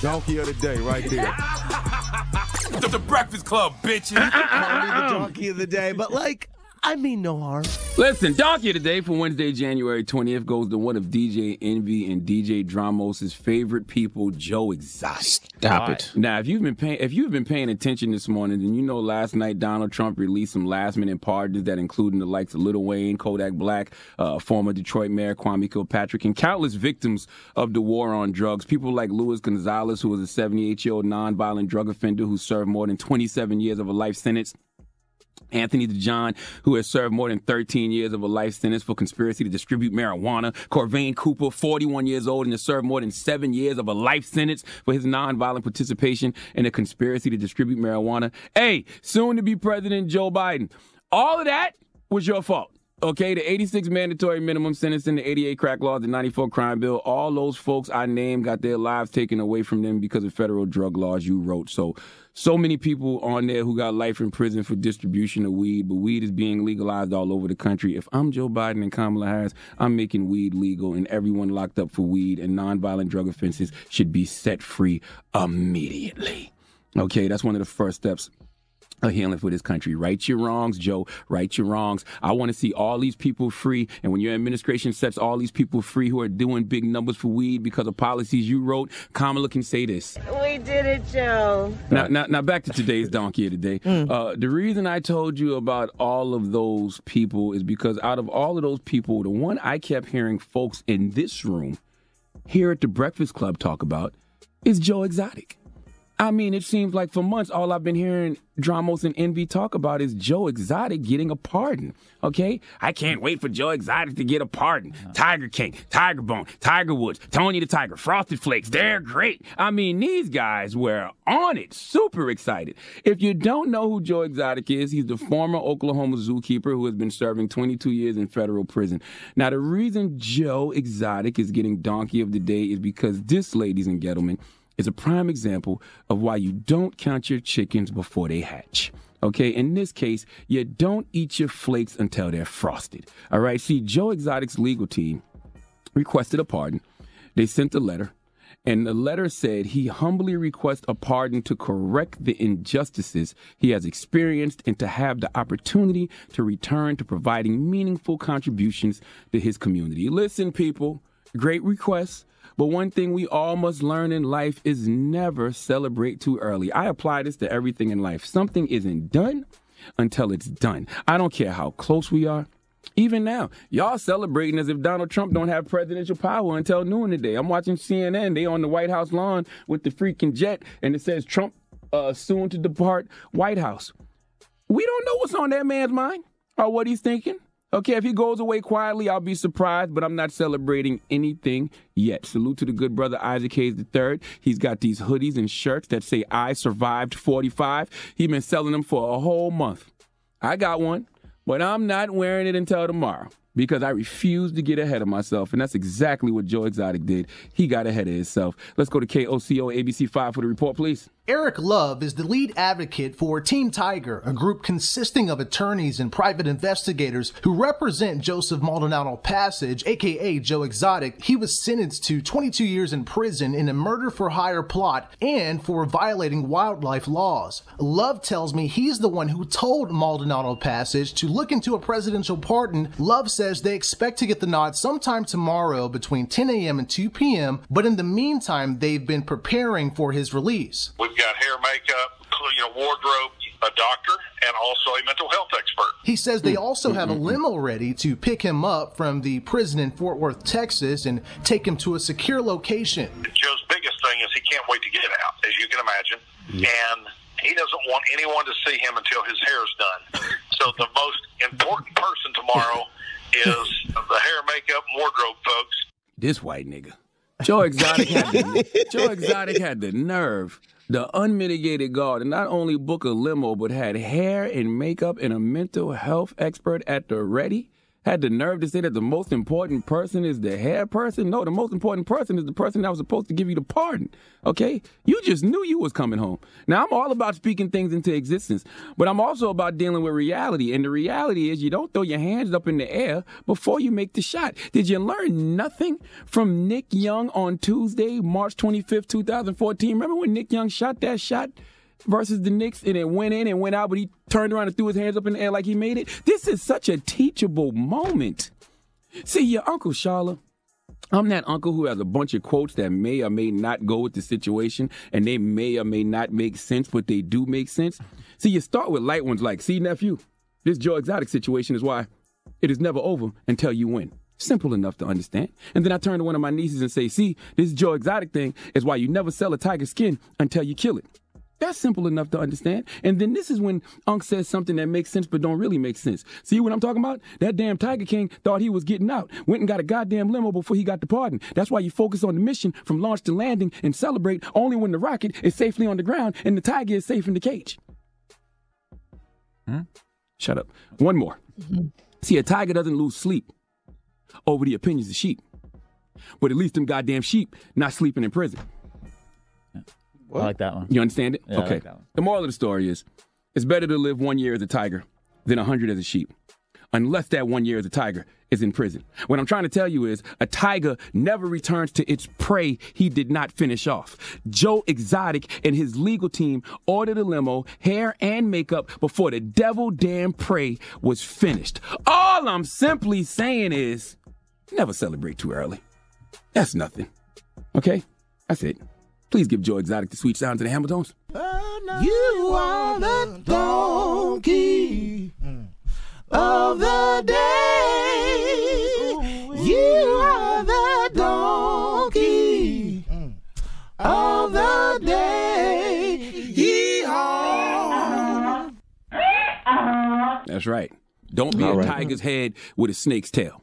Donkey of the day, right there. the, the Breakfast Club, bitches. Call me the donkey of the day, but like, I mean no harm. Listen, Donkey today for Wednesday, January 20th goes to one of DJ Envy and DJ Dramos' favorite people, Joe Exotic. Stop it. Now, if you've been paying if you've been paying attention this morning, then you know last night Donald Trump released some last minute pardons that included the likes of Lil Wayne, Kodak Black, uh, former Detroit Mayor Kwame Kilpatrick, and countless victims of the war on drugs. People like Luis Gonzalez, who was a 78 year old nonviolent drug offender who served more than 27 years of a life sentence. Anthony DeJohn, who has served more than 13 years of a life sentence for conspiracy to distribute marijuana. Corvain Cooper, 41 years old and has served more than seven years of a life sentence for his nonviolent participation in a conspiracy to distribute marijuana. Hey, soon to be President Joe Biden. All of that was your fault. Okay, the 86 mandatory minimum sentence in the 88 crack laws, the 94 crime bill, all those folks I named got their lives taken away from them because of federal drug laws you wrote. So, so many people on there who got life in prison for distribution of weed, but weed is being legalized all over the country. If I'm Joe Biden and Kamala Harris, I'm making weed legal, and everyone locked up for weed and nonviolent drug offenses should be set free immediately. Okay, that's one of the first steps a healing for this country. Right your wrongs, Joe. Right your wrongs. I want to see all these people free. And when your administration sets all these people free who are doing big numbers for weed because of policies you wrote, Kamala can say this. We did it, Joe. Now, now, now back to today's donkey of the day. Mm. Uh, the reason I told you about all of those people is because out of all of those people, the one I kept hearing folks in this room here at the Breakfast Club talk about is Joe Exotic. I mean, it seems like for months, all I've been hearing Dramos and Envy talk about is Joe Exotic getting a pardon. Okay? I can't wait for Joe Exotic to get a pardon. Uh-huh. Tiger King, Tiger Bone, Tiger Woods, Tony the Tiger, Frosted Flakes, they're great. I mean, these guys were on it, super excited. If you don't know who Joe Exotic is, he's the former Oklahoma zookeeper who has been serving 22 years in federal prison. Now, the reason Joe Exotic is getting Donkey of the Day is because this, ladies and gentlemen, is a prime example of why you don't count your chickens before they hatch. Okay, in this case, you don't eat your flakes until they're frosted. All right, see, Joe Exotic's legal team requested a pardon. They sent a letter, and the letter said he humbly requests a pardon to correct the injustices he has experienced and to have the opportunity to return to providing meaningful contributions to his community. Listen, people, great request. But one thing we all must learn in life is never celebrate too early. I apply this to everything in life. Something isn't done until it's done. I don't care how close we are. Even now, y'all celebrating as if Donald Trump don't have presidential power until noon today. I'm watching CNN. They on the White House lawn with the freaking jet, and it says Trump uh, soon to depart White House. We don't know what's on that man's mind or what he's thinking. Okay, if he goes away quietly, I'll be surprised, but I'm not celebrating anything yet. Salute to the good brother Isaac Hayes III. He's got these hoodies and shirts that say I survived 45. He's been selling them for a whole month. I got one, but I'm not wearing it until tomorrow because I refuse to get ahead of myself. And that's exactly what Joe Exotic did. He got ahead of himself. Let's go to KOCO ABC 5 for the report, please. Eric Love is the lead advocate for Team Tiger, a group consisting of attorneys and private investigators who represent Joseph Maldonado Passage, aka Joe Exotic. He was sentenced to 22 years in prison in a murder for hire plot and for violating wildlife laws. Love tells me he's the one who told Maldonado Passage to look into a presidential pardon. Love says they expect to get the nod sometime tomorrow between 10 a.m. and 2 p.m., but in the meantime, they've been preparing for his release. We've got hair, makeup, you know, wardrobe, a doctor, and also a mental health expert. He says they mm-hmm. also have a mm-hmm. limo ready to pick him up from the prison in Fort Worth, Texas, and take him to a secure location. Joe's biggest thing is he can't wait to get out, as you can imagine, and he doesn't want anyone to see him until his hair is done. So the most important person tomorrow is the hair, makeup, wardrobe folks. This white nigga. Joe Exotic had the, Joe Exotic had the nerve, the unmitigated to not only book a limo, but had hair and makeup and a mental health expert at the ready. Had the nerve to say that the most important person is the hair person. No, the most important person is the person that was supposed to give you the pardon. Okay, you just knew you was coming home. Now I'm all about speaking things into existence, but I'm also about dealing with reality. And the reality is, you don't throw your hands up in the air before you make the shot. Did you learn nothing from Nick Young on Tuesday, March 25th, 2014? Remember when Nick Young shot that shot? Versus the Knicks and it went in and went out, but he turned around and threw his hands up in the air like he made it. This is such a teachable moment. See, your Uncle Charlotte. I'm that uncle who has a bunch of quotes that may or may not go with the situation and they may or may not make sense, but they do make sense. See, you start with light ones like, see, nephew, this Joe Exotic situation is why it is never over until you win. Simple enough to understand. And then I turn to one of my nieces and say, see, this Joe Exotic thing is why you never sell a tiger skin until you kill it. That's simple enough to understand. And then this is when Unc says something that makes sense but don't really make sense. See what I'm talking about? That damn Tiger King thought he was getting out. Went and got a goddamn limo before he got the pardon. That's why you focus on the mission from launch to landing and celebrate only when the rocket is safely on the ground and the tiger is safe in the cage. Hmm? Shut up. One more. See, a tiger doesn't lose sleep over the opinions of sheep. But at least them goddamn sheep not sleeping in prison. I like that one. You understand it? Yeah, I okay. like that one. The moral of the story is it's better to live one year as a tiger than a hundred as a sheep. Unless that one year as a tiger is in prison. What I'm trying to tell you is a tiger never returns to its prey he did not finish off. Joe Exotic and his legal team ordered a limo, hair and makeup before the devil damn prey was finished. All I'm simply saying is never celebrate too early. That's nothing. Okay? That's it. Please give Joe Exotic the sweet sounds of the Hamiltons. You are the donkey of the day. You are the donkey of the day. Yeehaw. That's right. Don't be All a right. tiger's head with a snake's tail.